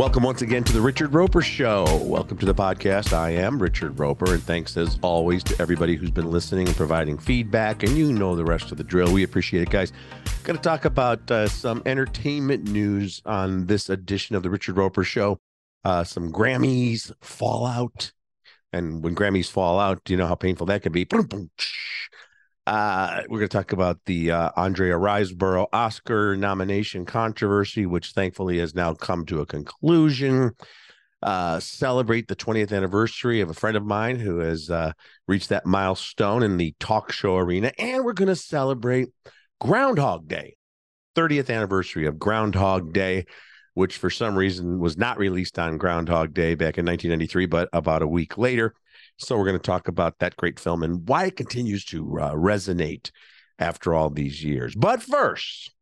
Welcome once again to the Richard Roeper Show. Welcome to the podcast. I am Richard Roeper, and thanks as always to everybody who's been listening and providing feedback. And you know the rest of the drill. We appreciate it, guys. Going to talk about uh, some entertainment news on this edition of the Richard Roeper Show. Uh, some Grammys fallout, and when Grammys fall out, you know how painful that can be? Uh, we're going to talk about the uh, Andrea Riseborough Oscar nomination controversy, which thankfully has now come to a conclusion. Uh, celebrate the 20th anniversary of a friend of mine who has uh, reached that milestone in the talk show arena. And we're going to celebrate Groundhog Day, 30th anniversary of Groundhog Day, which for some reason was not released on Groundhog Day back in 1993, but about a week later. So we're going to talk about that great film and why it continues to uh, resonate after all these years. But first,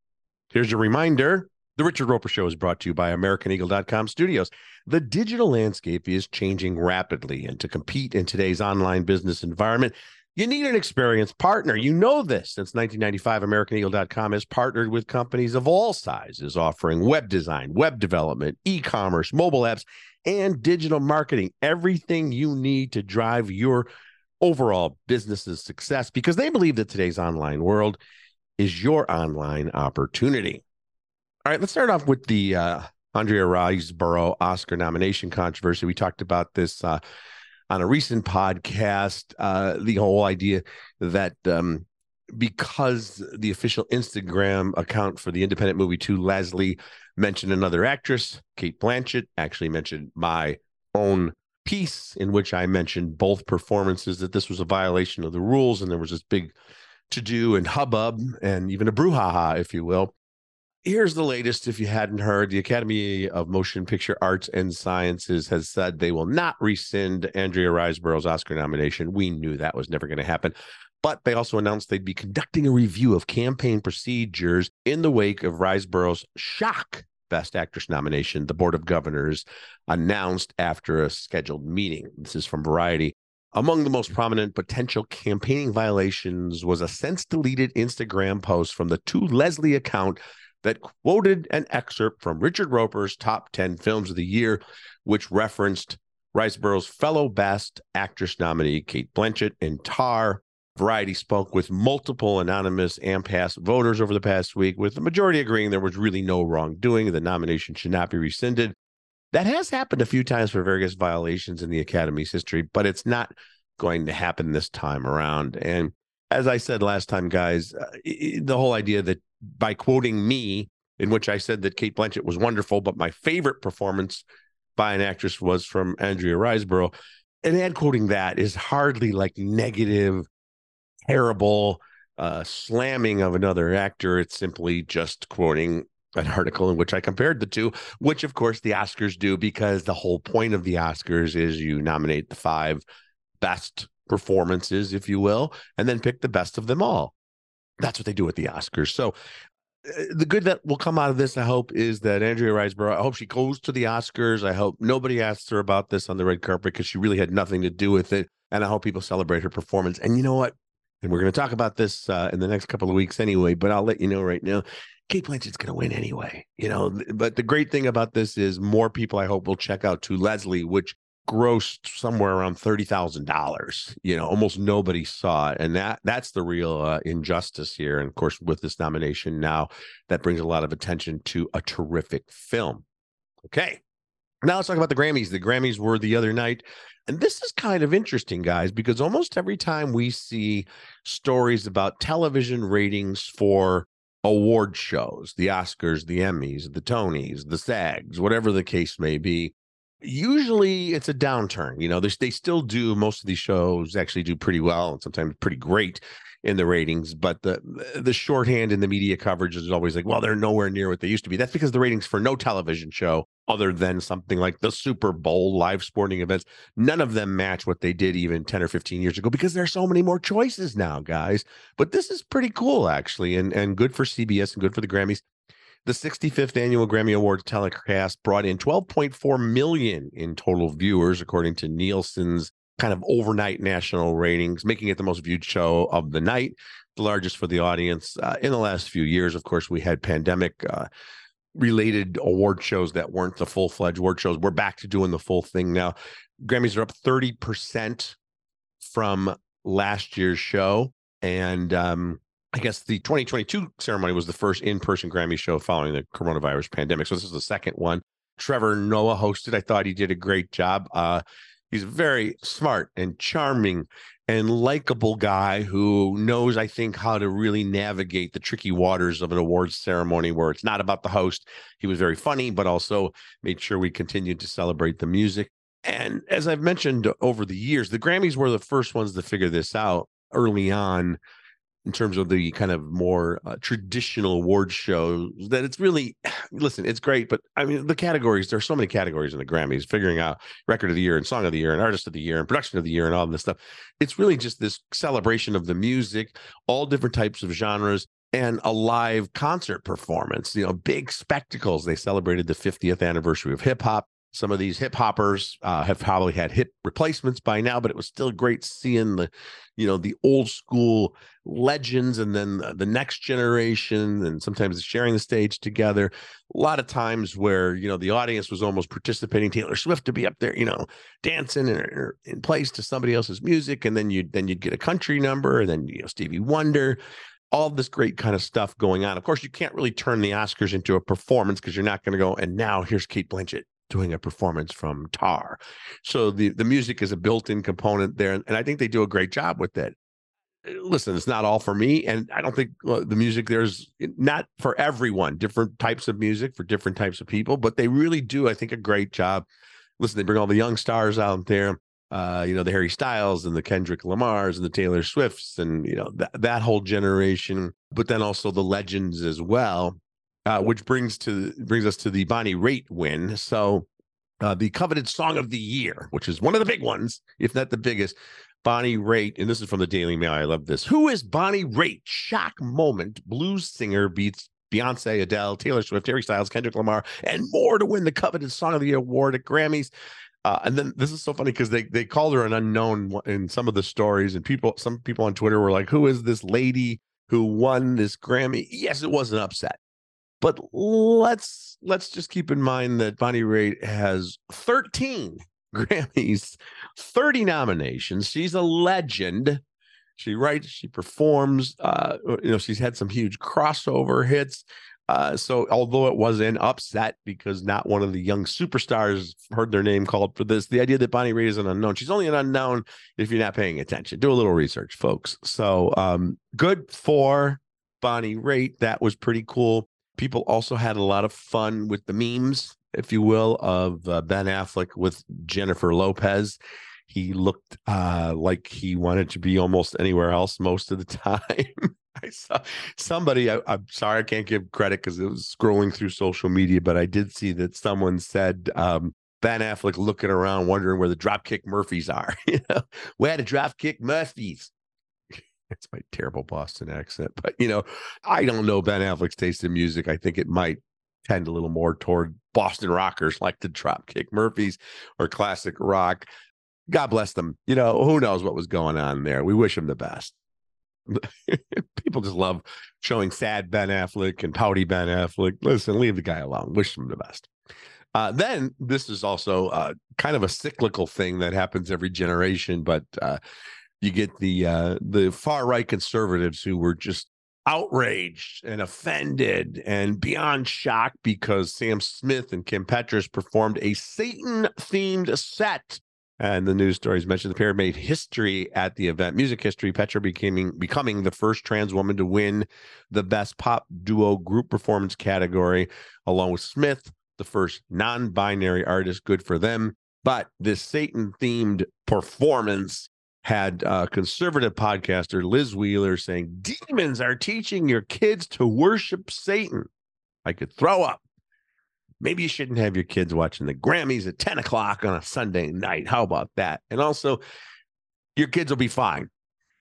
here's a reminder. The Richard Roeper Show is brought to you by AmericanEagle.com Studios. The digital landscape is changing rapidly, and to compete in today's online business environment, you need an experienced partner. You know this. Since 1995, AmericanEagle.com has partnered with companies of all sizes, offering web design, web development, e commerce, mobile apps, and digital marketing, everything you need to drive your overall business's success because they believe that today's online world is your online opportunity. All right, let's start off with the uh, Andrea Riseborough Oscar nomination controversy. We talked about this uh, on a recent podcast. Uh, the whole idea that um, because the official Instagram account for the independent movie To Leslie mentioned another actress, Cate Blanchett, actually mentioned my own piece in which I mentioned both performances that this was a violation of the rules and there was this big to do and hubbub and even a brouhaha, if you will. Here's the latest. If you hadn't heard, the Academy of Motion Picture Arts and Sciences has said they will not rescind Andrea Riseborough's Oscar nomination. We knew that was never going to happen. But they also announced they'd be conducting a review of campaign procedures in the wake of Riseborough's shock Best Actress nomination, the Board of Governors announced after a scheduled meeting. This is from Variety. Among the most prominent potential campaigning violations was a since deleted Instagram post from the To Leslie account that quoted an excerpt from Richard Roeper's top 10 films of the year, which referenced Riseborough's fellow Best Actress nominee, Cate Blanchett, in Tar, Variety spoke with multiple anonymous and past voters over the past week, with the majority agreeing there was really no wrongdoing. The nomination should not be rescinded. That has happened a few times for various violations in the Academy's history, but it's not going to happen this time around. And as I said last time, guys, uh, the whole idea that by quoting me, in which I said that Cate Blanchett was wonderful, but my favorite performance by an actress was from Andrea Riseborough, and ad quoting that is hardly like negative terrible uh, slamming of another actor. It's simply just quoting an article in which I compared the two, which of course the Oscars do because the whole point of the Oscars is you nominate the five best performances, if you will, and then pick the best of them all. That's what they do with the Oscars. So uh, the good that will come out of this, I hope, is that Andrea Riseborough, I hope she goes to the Oscars. I hope nobody asks her about this on the red carpet because she really had nothing to do with it. And I hope people celebrate her performance. And you know what? and we're going to talk about this uh, in the next couple of weeks anyway. But I'll let you know right now, Cate Blanchett's going to win anyway. You know, but the great thing about this is more people I hope will check out to Leslie, which grossed somewhere around thirty thousand dollars. You know, almost nobody saw it, and that that's the real uh, injustice here. And of course, with this nomination now, that brings a lot of attention to a terrific film. Okay, now let's talk about the Grammys. The Grammys were the other night. And this is kind of interesting, guys, because almost every time we see stories about television ratings for award shows, the Oscars, the Emmys, the Tonys, the SAGs, whatever the case may be, usually it's a downturn. You know, they still do, most of these shows actually do pretty well and sometimes pretty great in the ratings, but the the shorthand in the media coverage is always like, well, they're nowhere near what they used to be. That's because the ratings for no television show other than something like the Super Bowl, live sporting events, none of them match what they did even 10 or 15 years ago because there's so many more choices now, guys. But this is pretty cool, actually, and, and good for CBS and good for the Grammys. The 65th annual Grammy Awards telecast brought in 12.4 million in total viewers, according to Nielsen's kind of overnight national ratings, making it the most viewed show of the night, the largest for the audience uh, in the last few years. Of course, we had pandemic. Uh, related award shows that weren't the full fledged award shows. We're back to doing the full thing now. Grammys are up 30% from last year's show. And um, I guess the 2022 ceremony was the first in person Grammy show following the coronavirus pandemic. So this is the second one. Trevor Noah hosted. I thought he did a great job. Uh, he's a very smart and charming and likable guy who knows, I think, how to really navigate the tricky waters of an awards ceremony where it's not about the host. He was very funny, but also made sure we continued to celebrate the music. And as I've mentioned over the years, the Grammys were the first ones to figure this out early on in terms of the kind of more uh, traditional award shows that it's really listen it's great but i mean the categories there's so many categories in the grammys figuring out record of the year and song of the year and artist of the year and production of the year and all this stuff. It's really just this celebration of the music all different types of genres and a live concert performance you know big spectacles. They celebrated the 50th anniversary of hip hop some of these hip hoppers uh, have probably had hip replacements by now, but it was still great seeing the, you know, the old school legends and then the next generation, and sometimes sharing the stage together. A lot of times where you know the audience was almost participating Taylor Swift to be up there, you know, dancing in, in place to somebody else's music, and then you'd, then you'd get a country number, and then you know Stevie Wonder all this great kind of stuff going on. Of course, you can't really turn the Oscars into a performance because you're not going to go, and now here's Cate Blanchett doing a performance from Tar. So the the music is a built-in component there, and I think they do a great job with it. Uh, listen, it's not all for me, and I don't think the music there's not for everyone. Different types of music for different types of people, but they really do, I think, a great job. Listen, they bring all the young stars out there. Uh, you know, the Harry Styles and the Kendrick Lamars and the Taylor Swifts and you know that that whole generation, but then also the legends as well uh, which brings to brings us to the Bonnie Raitt win. So uh, the coveted song of the year, which is one of the big ones, if not the biggest. Bonnie Raitt, and this is from the Daily Mail. I love this. Who is Bonnie Raitt? Shock moment. Blues singer beats Beyonce, Adele, Taylor Swift, Harry Styles, Kendrick Lamar, and more to win the coveted Song of the Year award at Grammys. Uh, and then this is so funny because they they called her an unknown in some of the stories, and people some people on Twitter were like, "Who is this lady who won this Grammy?" Yes, it was an upset. But let's let's just keep in mind that Bonnie Raitt has 13 Grammys, 30 nominations. She's a legend. She writes, she performs. Uh, you know, she's had some huge crossover hits. Uh, so although it was an upset because not one of the young superstars heard their name called for this, the idea that Bonnie Raitt is an unknown, she's only an unknown if you're not paying attention. Do a little research, folks. So um, good for Bonnie Raitt. That was pretty cool people also had a lot of fun with the memes, if you will, of uh, Ben Affleck with Jennifer Lopez. He looked uh, like he wanted to be almost anywhere else most of the time. I saw somebody, I, am sorry, I can't give credit because it was scrolling through social media, but I did see that someone said um, Ben Affleck looking around, wondering where the Dropkick Murphys are. you know, where the Dropkick Murphys? It's my terrible Boston accent, but you know, I don't know Ben Affleck's taste in music. I think it might tend a little more toward Boston rockers like the Dropkick Murphys or classic rock. God bless them. You know, who knows what was going on there. We wish him the best. People just love showing sad Ben Affleck and pouty Ben Affleck. Listen, leave the guy alone. Wish him the best. Uh, then this is also uh, kind of a cyclical thing that happens every generation, but uh, you get the uh, the far right conservatives who were just outraged and offended and beyond shocked because Sam Smith and Kim Petras performed a Satan themed set. And the news stories mentioned the pair made history at the event, music history. Petra becoming becoming the first trans woman to win the best pop duo group performance category, along with Smith, the first non-binary artist. Good for them. But this Satan themed performance had a conservative podcaster Liz Wheeler saying demons are teaching your kids to worship Satan. I could throw up. Maybe you shouldn't have your kids watching the Grammys at 10 o'clock on a Sunday night. How about that? And also, your kids will be fine.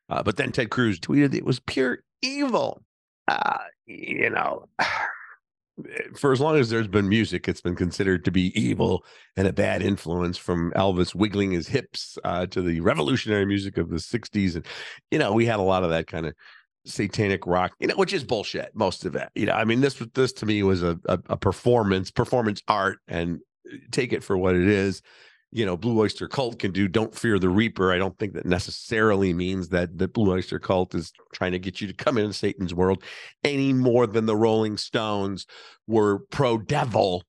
Uh, but then Ted Cruz tweeted it was pure evil. Uh, you know, for as long as there's been music, it's been considered to be evil and a bad influence from Elvis wiggling his hips uh, to the revolutionary music of the 60s. And, you know, we had a lot of that kind of satanic rock, you know, which is bullshit, most of it. You know, I mean, this this to me was a, a, a performance, performance art, and uh, take it for what it is. You know, Blue Oyster Cult can do "Don't Fear the Reaper." I don't think that necessarily means that the Blue Oyster Cult is trying to get you to come into Satan's world any more than the Rolling Stones were pro devil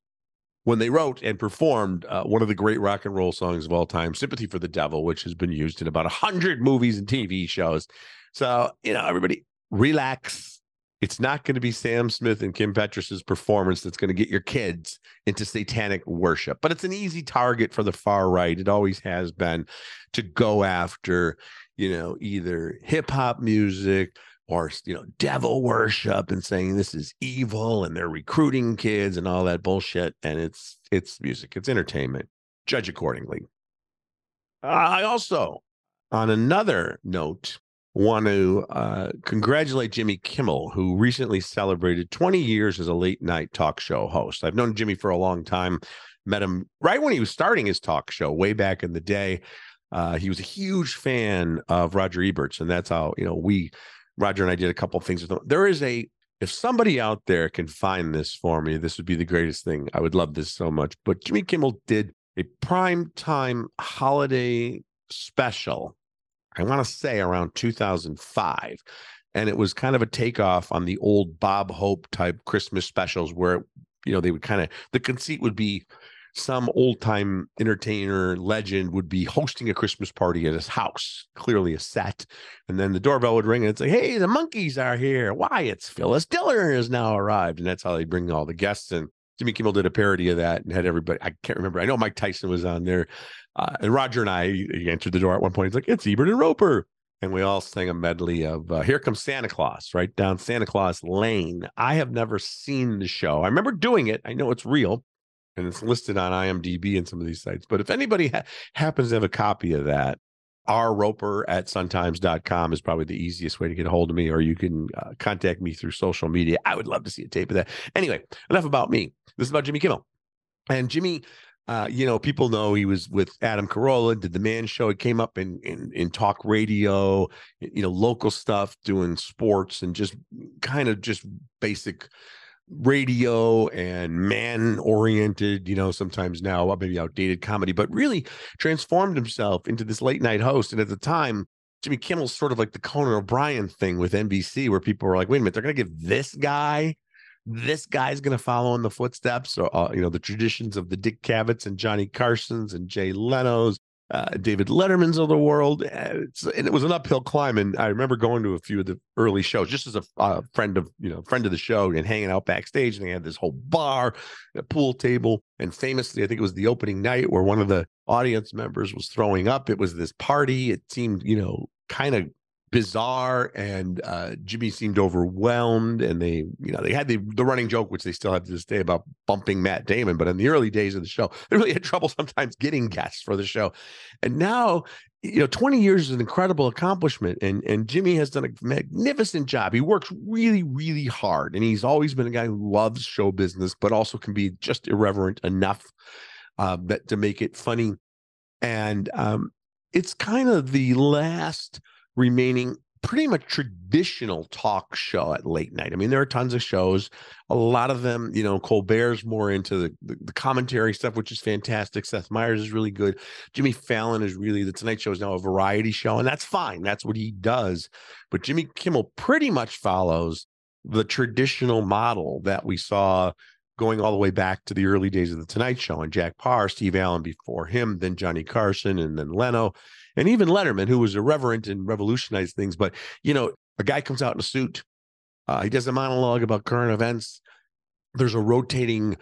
when they wrote and performed uh, one of the great rock and roll songs of all time, "Sympathy for the Devil," which has been used in about a hundred movies and TV shows. So you know, everybody relax. It's not going to be Sam Smith and Kim Petras' performance that's going to get your kids into satanic worship, but it's an easy target for the far right. It always has been to go after, you know, either hip hop music or you know devil worship and saying this is evil and they're recruiting kids and all that bullshit and it's it's music it's entertainment judge accordingly i also on another note want to uh, congratulate jimmy kimmel who recently celebrated 20 years as a late night talk show host i've known jimmy for a long time met him right when he was starting his talk show way back in the day uh, he was a huge fan of roger ebert's and that's how you know we Roger and I did a couple things with them. There is a if somebody out there can find this for me, this would be the greatest thing. I would love this so much. But Jimmy Kimmel did a prime time holiday special. I want to say around 2005. And it was kind of a takeoff on the old Bob Hope type Christmas specials where, you know, they would kind of, the conceit would be some old time entertainer legend would be hosting a Christmas party at his house, clearly a set. And then the doorbell would ring and it's like, hey, the Monkees are here. Why? It's Phyllis Diller has now arrived. And that's how they bring all the guests in. Jimmy Kimmel did a parody of that and had everybody. I can't remember. I know Mike Tyson was on there. Uh, and Roger and I he entered the door at one point. He's like, it's Ebert and Roeper," And we all sang a medley of uh, Here Comes Santa Claus, right down Santa Claus Lane. I have never seen the show. I remember doing it. I know it's real and it's listed on IMDb and some of these sites. But if anybody ha- happens to have a copy of that, R Roeper at suntimes.com is probably the easiest way to get a hold of me, or you can uh, contact me through social media. I would love to see a tape of that. Anyway, enough about me. This is about Jimmy Kimmel. And Jimmy, uh, you know, people know he was with Adam Carolla, did the man show. It came up in, in in talk radio, you know, local stuff, doing sports and just kind of just basic radio and man oriented, you know, sometimes now maybe outdated comedy, but really transformed himself into this late night host. And at the time, Jimmy Kimmel's sort of like the Conan O'Brien thing with NBC, where people were like, wait a minute, they're going to give this guy, this guy's going to follow in the footsteps or, uh, you know, the traditions of the Dick Cavetts and Johnny Carsons and Jay Leno's uh, David Letterman's of the world. and it was an uphill climb. And I remember going to a few of the early shows just as a uh, friend of, you know, friend of the show and hanging out backstage. And they had this whole bar, a pool table. And famously, I think it was the opening night where one of the audience members was throwing up. It was this party. It seemed, you know, kind of bizarre and uh, Jimmy seemed overwhelmed and they you know they had the the running joke which they still have to this day about bumping Matt Damon but in the early days of the show they really had trouble sometimes getting guests for the show. And now you know 20 years is an incredible accomplishment and and Jimmy has done a magnificent job. He works really really hard and he's always been a guy who loves show business but also can be just irreverent enough uh, that to make it funny. And um it's kind of the last remaining pretty much traditional talk show at late night. I mean, there are tons of shows. A lot of them, you know, Colbert's more into the, the, the, commentary stuff, which is fantastic. Seth Meyers is really good. Jimmy Fallon is really the Tonight Show is now a variety show, and that's fine. That's what he does. But Jimmy Kimmel pretty much follows the traditional model that we saw going all the way back to the early days of the Tonight Show and Jack Paar, Steve Allen before him, then Johnny Carson, and then Leno and even Letterman, who was irreverent and revolutionized things. But you know, a guy comes out in a suit, uh, he does a monologue about current events. There's a rotating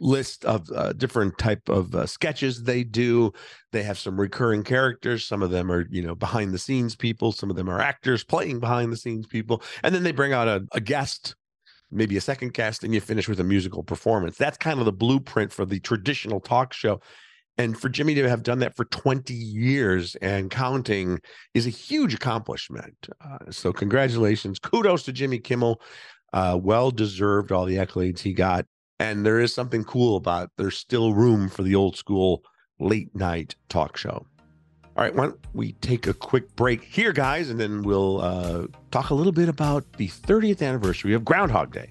list of uh, different type of uh, sketches they do. They have some recurring characters. Some of them are you know behind the scenes people. Some of them are actors playing behind the scenes people, and then they bring out a, a guest maybe a second cast and you finish with a musical performance. That's kind of the blueprint for the traditional talk show. And for Jimmy to have done that for 20 years and counting is a huge accomplishment. Uh, so, congratulations. Kudos to Jimmy Kimmel. Uh, well deserved all the accolades he got. And there is something cool about there's still room for the old school late night talk show. All right, why don't we take a quick break here, guys, and then we'll uh, talk a little bit about the 30th anniversary of Groundhog Day.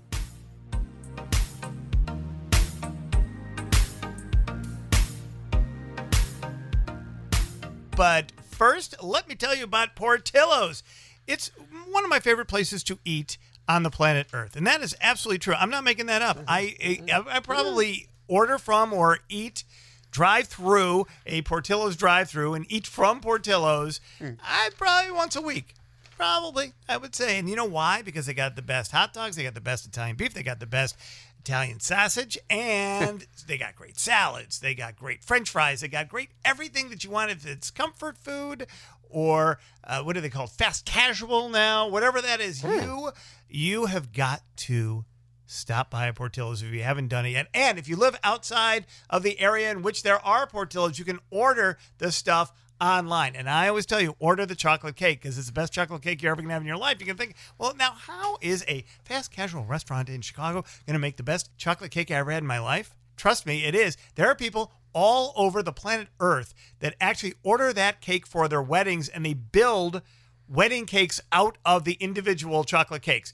But first, let me tell you about Portillo's. It's one of my favorite places to eat on the planet Earth, and that is absolutely true. I'm not making that up. I I, I probably order from or eat drive through a Portillo's drive through and eat from Portillo's, I probably once a week. Probably, I would say. And you know why? Because they got the best hot dogs, they got the best Italian beef, they got the best Italian sausage, and they got great salads, they got great French fries, they got great everything that you want. If it's comfort food or uh, what are they called? Fast casual now, whatever that is, you you have got to stop by a Portillo's if you haven't done it yet. And if you live outside of the area in which there are Portillo's, you can order the stuff online. And I always tell you, order the chocolate cake because it's the best chocolate cake you're ever going to have in your life. You can think, well, now, how is a fast casual restaurant in Chicago going to make the best chocolate cake I ever had in my life? Trust me, it is. There are people all over the planet Earth that actually order that cake for their weddings and they build wedding cakes out of the individual chocolate cakes.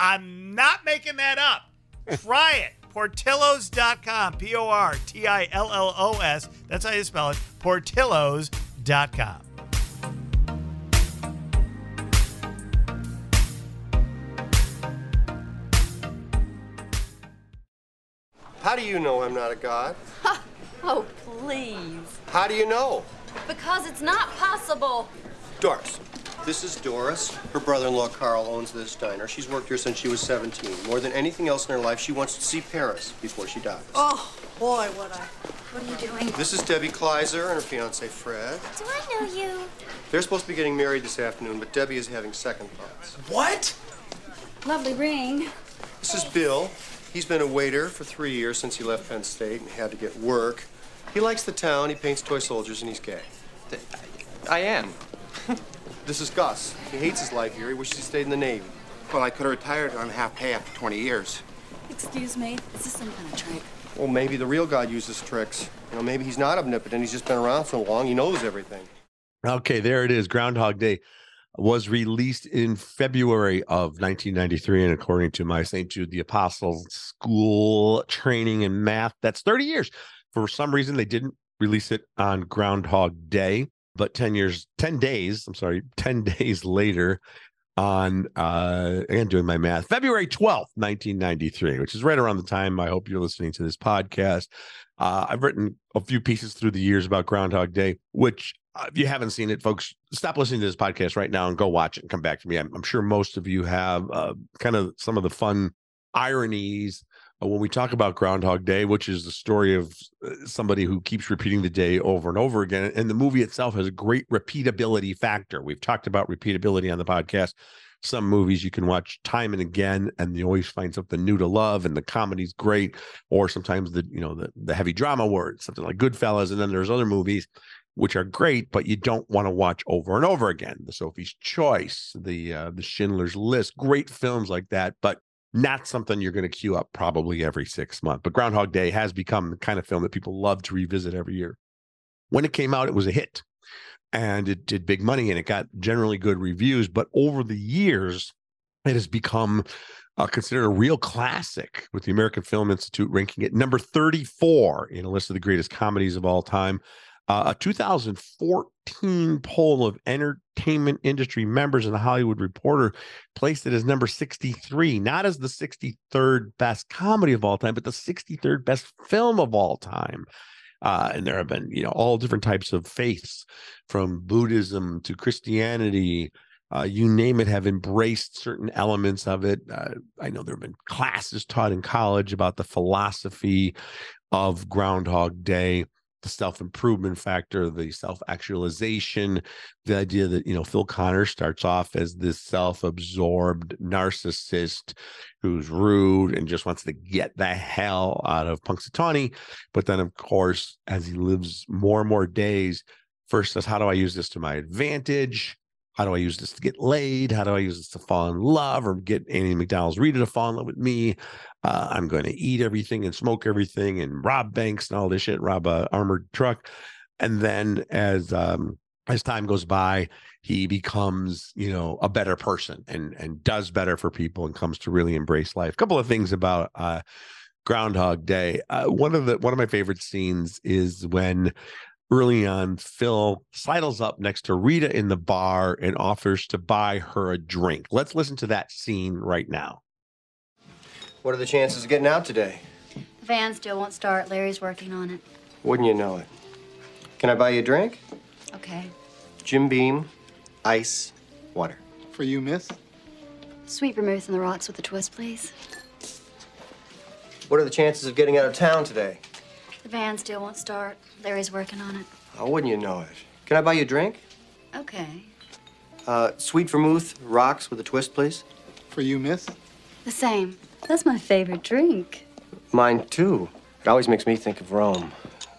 I'm not making that up. Try it. Portillos.com. P O R T I L L O S. That's how you spell it. Portillos.com. How do you know I'm not a god? Oh, please. How do you know? Because it's not possible. Doris. This is Doris. Her brother-in-law Carl owns this diner. She's worked here since she was 17. More than anything else in her life, she wants to see Paris before she dies. Oh, boy, what I. What are you doing? This is Debbie Kleiser and her fiance Fred. Do I know you? They're supposed to be getting married this afternoon, but Debbie is having second thoughts. What? Lovely ring. This is Bill. He's been a waiter for three years since he left Penn State and had to get work. He likes the town, he paints toy soldiers, and he's gay. I am. This is Gus. He hates his life here. He wishes he stayed in the Navy. Well, I could have retired on half pay after 20 years. Excuse me. This is this some kind of trick? Well, maybe the real God uses tricks. You know, maybe he's not omnipotent. He's just been around so long, he knows everything. Okay, there it is. Groundhog Day was released in February of 1993. And according to my St. Jude the Apostle School training in math, that's 30 years. For some reason, they didn't release it on Groundhog Day, but 10 years, 10 days, I'm sorry, 10 days later, on uh again doing my math february 12th 1993 which is right around the time i hope you're listening to this podcast. Uh i've written a few pieces through the years about groundhog day which uh, if you haven't seen it folks stop listening to this podcast right now and go watch it and come back to me. I'm, I'm sure most of you have uh, kind of some of the fun ironies when we talk about groundhog day which is the story of uh, somebody who keeps repeating the day over and over again and the movie itself has a great repeatability factor. We've talked about repeatability on the podcast. Some movies you can watch time and again and you always find something new to love and the comedy's great or sometimes the you know the, the heavy drama word something like goodfellas and then there's other movies which are great but you don't want to watch over and over again. The sophie's choice the uh, the schindler's list great films like that but not something you're going to queue up probably every six months. But Groundhog Day has become the kind of film that people love to revisit every year. When it came out, it was a hit and it did big money and it got generally good reviews. But over the years, it has become uh, considered a real classic, with the American Film Institute ranking it number 34 in a list of the greatest comedies of all time. Uh, a 2014 poll of entertainment industry members in the Hollywood Reporter placed it as number 63, not as the 63rd best comedy of all time, but the 63rd best film of all time. Uh, and there have been, you know, all different types of faiths, from Buddhism to Christianity, uh, you name it, have embraced certain elements of it. Uh, I know there have been classes taught in college about the philosophy of Groundhog Day the self improvement factor, the self actualization, the idea that, you know, Phil Connor starts off as this self absorbed narcissist who's rude and just wants to get the hell out of Punxsutawney. But then, of course, as he lives more and more days, first says, How do I use this to my advantage? How do I use this to get laid? How do I use this to fall in love or get Andie MacDowell's Rita to fall in love with me? Uh, I'm going to eat everything and smoke everything and rob banks and all this shit, rob a armored truck. And then as um, as time goes by, he becomes, you know, a better person and and does better for people and comes to really embrace life. A couple of things about uh, Groundhog Day. Uh, one of the one of my favorite scenes is when early on Phil sidles up next to Rita in the bar and offers to buy her a drink. Let's listen to that scene right now. What are the chances of getting out today? The van still won't start. Larry's working on it. Wouldn't you know it? Can I buy you a drink? Okay. Jim Beam, ice, water. For you, miss? Sweet vermouth on the rocks with a twist, please. What are the chances of getting out of town today? The van still won't start. Larry's working on it. Oh, wouldn't you know it? Can I buy you a drink? Okay. Uh, sweet vermouth, rocks with a twist, please. For you, miss? The same. That's my favorite drink. Mine too. It always makes me think of Rome.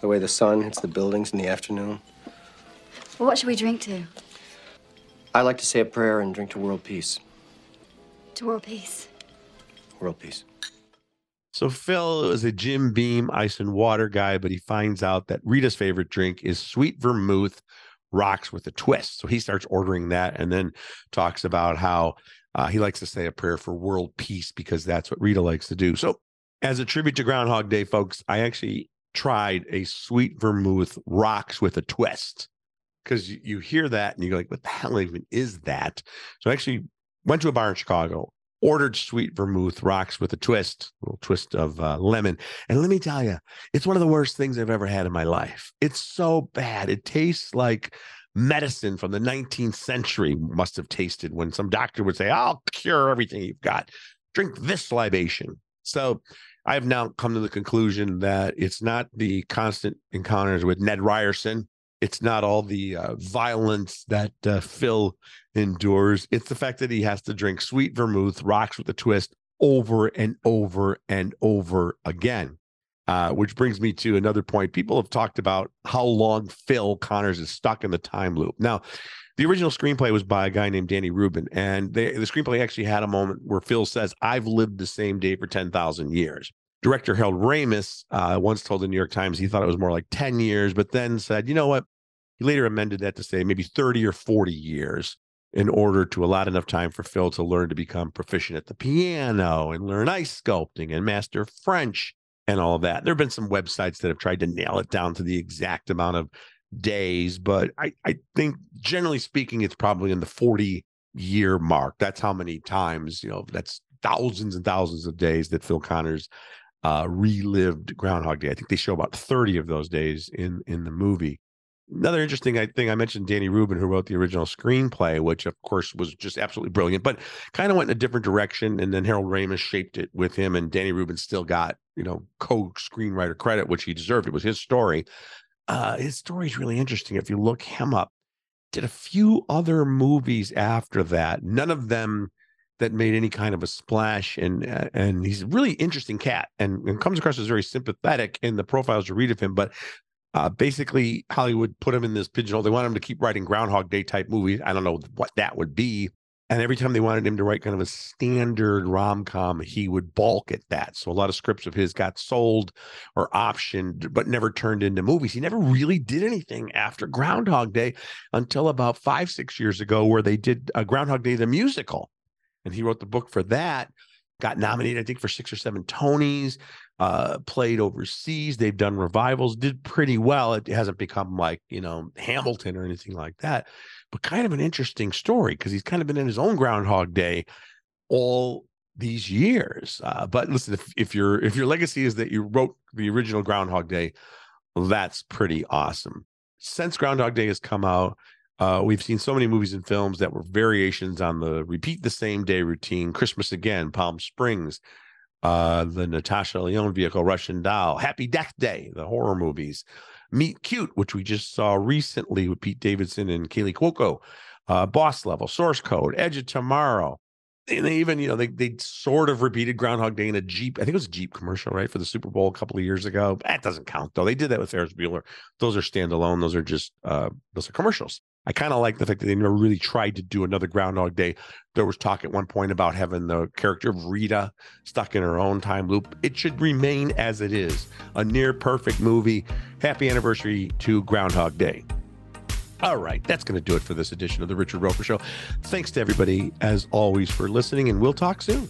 The way the sun hits the buildings in the afternoon. Well, what should we drink to? I like to say a prayer and drink to world peace. To world peace. World peace. So Phil is a Jim Beam ice and water guy, but he finds out that Rita's favorite drink is sweet vermouth rocks with a twist. So he starts ordering that and then talks about how uh, he likes to say a prayer for world peace because that's what Rita likes to do. So as a tribute to Groundhog Day, folks, I actually tried a sweet vermouth rocks with a twist because you, you hear that and you go like, what the hell even is that? So I actually went to a bar in Chicago, ordered sweet vermouth rocks with a twist, a little twist of uh, lemon. And let me tell you, it's one of the worst things I've ever had in my life. It's so bad. It tastes like medicine from the 19th century must have tasted when some doctor would say, I'll cure everything you've got. Drink this libation. So I have now come to the conclusion that it's not the constant encounters with Ned Ryerson. It's not all the uh, violence that uh, Phil endures. It's the fact that he has to drink sweet vermouth, rocks with a twist over and over and over again. Uh, which brings me to another point. People have talked about how long Phil Connors is stuck in the time loop. Now, the original screenplay was by a guy named Danny Rubin, and they, the screenplay actually had a moment where Phil says, "I've lived the same day for ten thousand years." Director Harold Ramis uh, once told the New York Times he thought it was more like ten years, but then said, "You know what?" He later amended that to say maybe thirty or forty years in order to allot enough time for Phil to learn to become proficient at the piano and learn ice sculpting and master French and all of that. There have been some websites that have tried to nail it down to the exact amount of days, but I, I think generally speaking, it's probably in the 40 year mark. That's how many times, you know, that's thousands and thousands of days that Phil Connors uh, relived Groundhog Day. I think they show about 30 of those days in in the movie. Another interesting thing I mentioned Danny Rubin, who wrote the original screenplay, which of course was just absolutely brilliant, but kind of went in a different direction. And then Harold Ramis shaped it with him, and Danny Rubin still got you know co-screenwriter credit, which he deserved. It was his story. Uh, his story is really interesting. If you look him up, did a few other movies after that. None of them that made any kind of a splash. And uh, and he's a really interesting cat, and, and comes across as very sympathetic in the profiles you read of him. But uh, basically, Hollywood put him in this pigeonhole. They want him to keep writing Groundhog Day type movies. I don't know what that would be. And every time they wanted him to write kind of a standard rom com, he would balk at that. So a lot of scripts of his got sold or optioned, but never turned into movies. He never really did anything after Groundhog Day until about five, six years ago, where they did a Groundhog Day, the musical. And he wrote the book for that, got nominated, I think, for six or seven Tonys uh, played overseas. They've done revivals, did pretty well. It hasn't become like, you know, Hamilton or anything like that, but kind of an interesting story because he's kind of been in his own Groundhog Day all these years. Uh, but listen, if, if your if your legacy is that you wrote the original Groundhog Day, that's pretty awesome. Since Groundhog Day has come out, uh, we've seen so many movies and films that were variations on the repeat the same day routine. Christmas again, Palm Springs, uh, the Natasha Lyonne vehicle, Russian Doll, Happy Death Day, the horror movies, Meet Cute, which we just saw recently with Pete Davidson and Kaley Cuoco, uh, Boss Level, Source Code, Edge of Tomorrow. And they even, you know, they they sort of repeated Groundhog Day in a Jeep. I think it was a Jeep commercial, right, for the Super Bowl a couple of years ago. That doesn't count though. They did that with Ferris Bueller. Those are standalone. Those are just uh, those are commercials. I kind of like the fact that they never really tried to do another Groundhog Day. There was talk at one point about having the character of Rita stuck in her own time loop. It should remain as it is a near perfect movie. Happy anniversary to Groundhog Day. All right, that's going to do it for this edition of the Richard Roeper Show. Thanks to everybody, as always, for listening, and we'll talk soon.